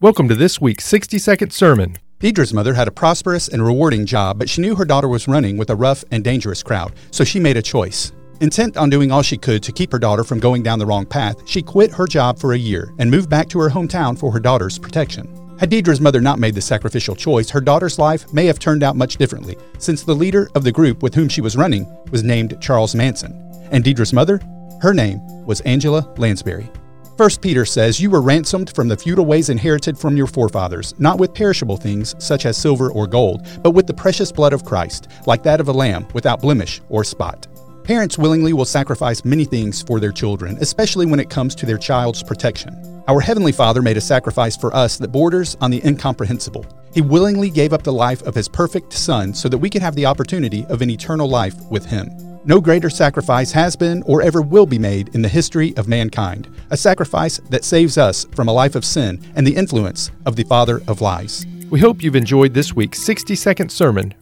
Welcome to this week's 60 second sermon. Deirdre's mother had a prosperous and rewarding job, but she knew her daughter was running with a rough and dangerous crowd, so she made a choice. Intent on doing all she could to keep her daughter from going down the wrong path, she quit her job for a year and moved back to her hometown for her daughter's protection. Had Deirdre's mother not made the sacrificial choice, her daughter's life may have turned out much differently, since the leader of the group with whom she was running was named Charles Manson. And Deidre's mother? Her name was Angela Lansbury. 1 Peter says, You were ransomed from the feudal ways inherited from your forefathers, not with perishable things such as silver or gold, but with the precious blood of Christ, like that of a lamb without blemish or spot. Parents willingly will sacrifice many things for their children, especially when it comes to their child's protection. Our Heavenly Father made a sacrifice for us that borders on the incomprehensible. He willingly gave up the life of His perfect Son so that we could have the opportunity of an eternal life with Him. No greater sacrifice has been or ever will be made in the history of mankind, a sacrifice that saves us from a life of sin and the influence of the father of lies. We hope you've enjoyed this week's 60 second sermon